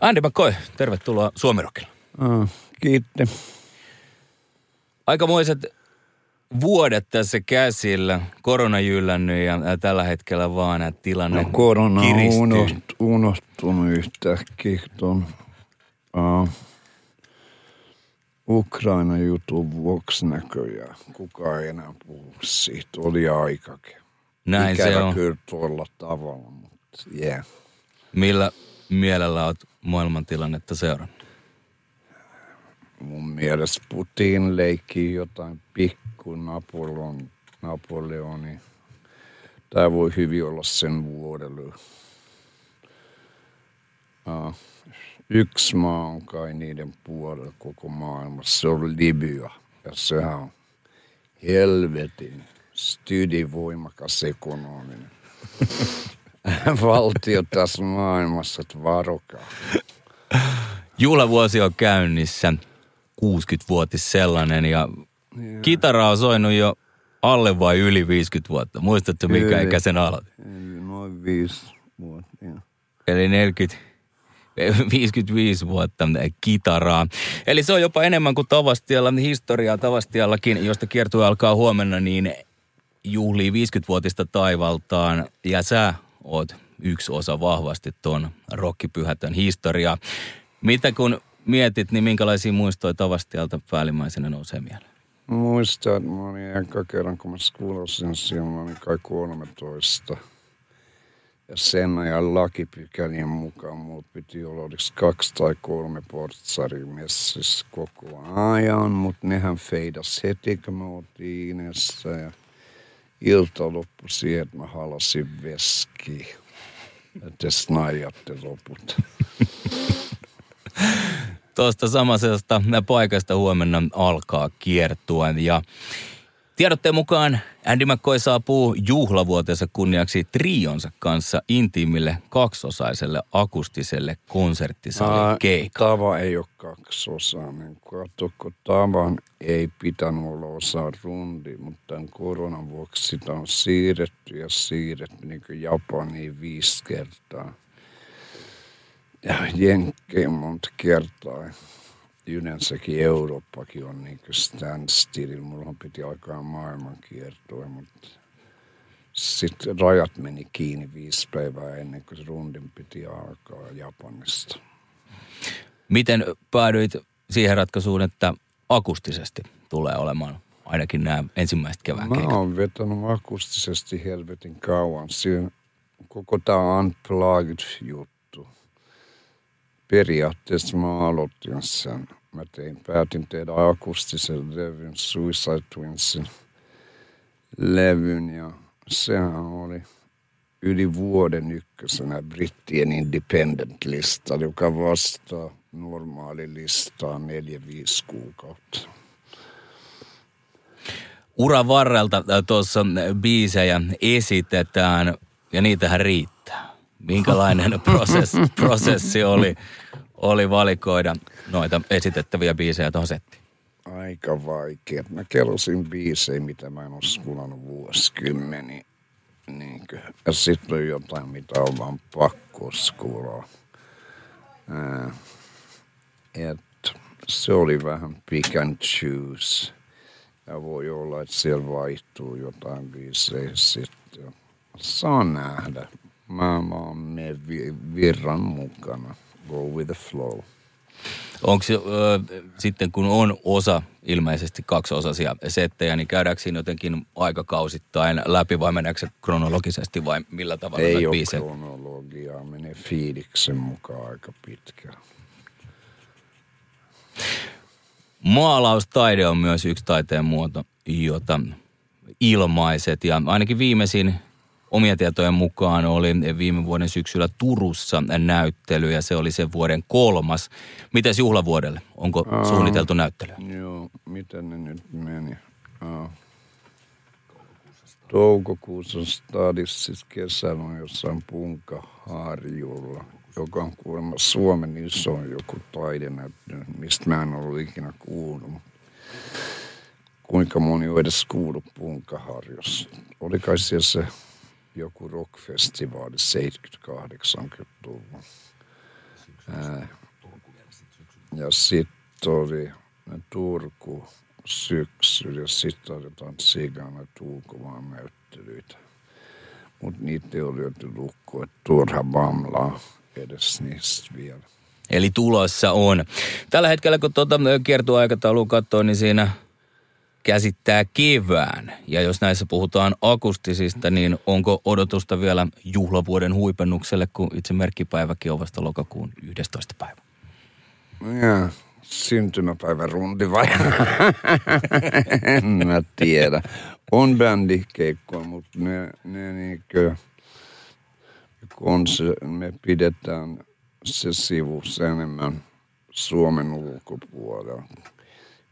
Andy McCoy, tervetuloa Suomirokille. Ah, kiitti. Aikamoiset vuodet tässä käsillä, korona jyllännyt ja tällä hetkellä vaan että tilanne No korona on kiristyy. unoht, unohtunut yhtäkkiä tuon uh, Ukraina-jutun vuoksi näköjään. Kukaan ei enää puhu siitä. Oli aikakin. Näin Ikävä se on. kyllä tuolla tavalla, mutta yeah. Millä mielellä olet maailmantilannetta seurannut? Mun mielestä Putin leikkii jotain pikku Napoleon, Napoleoni. Tämä voi hyvin olla sen vuodella. Uh, yksi maa on kai niiden puolella koko maailmassa. Se on Libya. Ja sehän on helvetin stydivoimakas ekonominen valtio tässä maailmassa, että varokaa. Juhlavuosi on käynnissä, 60-vuotis sellainen ja kitara on soinut jo alle vai yli 50 vuotta. Muistatko mikä Yli. ikä sen aloitit? Eli Noin viisi vuotta. joo. Eli 40, 55 vuotta kitaraa. Eli se on jopa enemmän kuin Tavastialla historiaa Tavastiallakin, josta kiertue alkaa huomenna, niin juhlii 50-vuotista taivaltaan. Ja sä oot yksi osa vahvasti ton rokkipyhätön historiaa. Mitä kun mietit, niin minkälaisia muistoja Tavastialta päällimmäisenä nousee mieleen? Muistan, että mä olin eka kerran, kun mä skuulasin siellä, mä olin kai 13. Ja sen ajan lakipykälien mukaan muut piti olla oliko kaksi tai kolme portsaria messissä koko ajan, mutta nehän feidas heti, kun me oltiin Inessä ja ilta loppui siihen, että mä halasin veskiä. Että snaijatte loput. Tuosta samaisesta paikasta huomenna alkaa kiertua ja Tiedotteen mukaan Andy McCoy saapuu juhlavuotensa kunniaksi trionsa kanssa intiimille kaksosaiselle akustiselle konserttisalin keikalle. Tava ei ole kaksiosainen. Kato, kun tavan ei pitänyt olla osa rundi, mutta tämän koronan vuoksi sitä on siirretty ja siirretty niin kuin Japaniin viisi kertaa. Ja Jenkkeen monta kertaa. Yleensäkin Eurooppakin on niin kuin standstill. Mulla piti alkaa maailmankiertoa, mutta sitten rajat meni kiinni viisi päivää ennen kuin se rundin piti alkaa Japanista. Miten päädyit siihen ratkaisuun, että akustisesti tulee olemaan ainakin nämä ensimmäiset kevään Mä keikat? oon vetänyt akustisesti helvetin kauan. Siinä koko tämä unplugged-juttu. Periaatteessa mä aloitin sen. Mä tein, päätin tehdä akustisen levyn, Suicide Twinsin levyn ja sehän oli yli vuoden ykkösenä brittien independent-lista, joka vastaa normaali listaa neljä, viisi kuukautta. Uran varrelta tuossa biisejä esitetään ja niitähän riittää. Minkälainen prosessi, prosessi oli, oli valikoida noita esitettäviä biisejä tuohon settiin? Aika vaikea. Mä kelosin biisejä, mitä mä en ole skulannut vuosikymmeniä. Niinkö. Ja sitten on jotain, mitä on vaan pakko. Ää, et se oli vähän pick and choose. Ja voi olla, että siellä vaihtuu jotain biisejä sitten. Saa nähdä. Mä, mä oon me vi- virran mukana. Go with the flow. Onko sitten, kun on osa, ilmeisesti kaksiosaisia settejä, niin käydäänkö siinä jotenkin aikakausittain läpi vai meneekö se kronologisesti vai millä tavalla Ei ole biisejä? kronologiaa, menee fiiliksen mukaan aika pitkään. Maalaustaide on myös yksi taiteen muoto, jota ilmaiset ja ainakin viimeisin omien tietojen mukaan oli viime vuoden syksyllä Turussa näyttely ja se oli sen vuoden kolmas. Mites juhlavuodelle? Onko Aa, suunniteltu näyttely? Joo, miten ne nyt meni? Aa. Toukokuussa stadissa siis kesällä on jossain Punkaharjulla, joka on kuulemma Suomen iso joku taidenäyttely, mistä mä en ollut ikinä kuullut. Kuinka moni on edes kuullut Punkaharjossa? Oli kai siellä se rockfestivaali 70-80-luvulla. Ja sitten oli Turku syksy ja sitten oli jotain Sigana Tuukomaan näyttelyitä. Mutta niitä ei ole lyöty lukkoon, että turha bamlaa edes niistä vielä. Eli tulossa on. Tällä hetkellä, kun tuota kiertuaikataulua katsoo, niin siinä käsittää kevään. Ja jos näissä puhutaan akustisista, niin onko odotusta vielä juhlavuoden huipennukselle, kun itse merkkipäiväkin on vasta lokakuun 11. päivä? Ja, syntymäpäivän rundi vai? en mä tiedä. On bändikeikkoja, mutta ne, ne niinkö, kun se, me pidetään se sivu enemmän Suomen ulkopuolella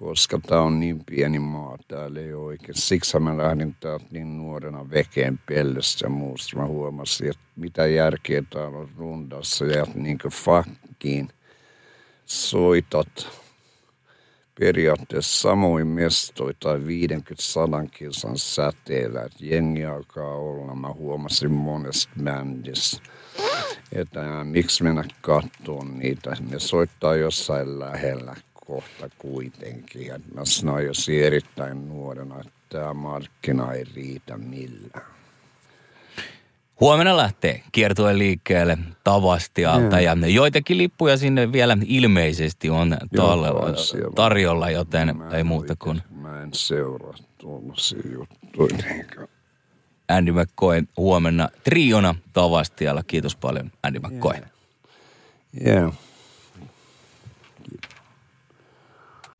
koska tämä on niin pieni maa, täällä ei oikein. Siksi mä lähdin täältä niin nuorena vekeen pellessä ja muusta. Mä huomasin, että mitä järkeä täällä on rundassa ja niin kuin fakkiin soitat periaatteessa samoin mestoi tai 50-100 kilsan säteellä, että jengi alkaa olla. Mä huomasin monesta bändissä, että miksi mennä katsomaan niitä. Ne soittaa jossain lähellä kohta kuitenkin. Ja mä sanoin jo erittäin nuorena, että tämä markkina ei riitä millään. Huomenna lähtee kiertuen liikkeelle Tavastialta ja joitakin lippuja sinne vielä ilmeisesti on tallella, tarjolla, joten mä ei muuta kuin... Mä en seuraa tuollaisia juttuja. Andy McCoy huomenna triona Tavastialla. Kiitos paljon Andy McCoy. Yeah. yeah.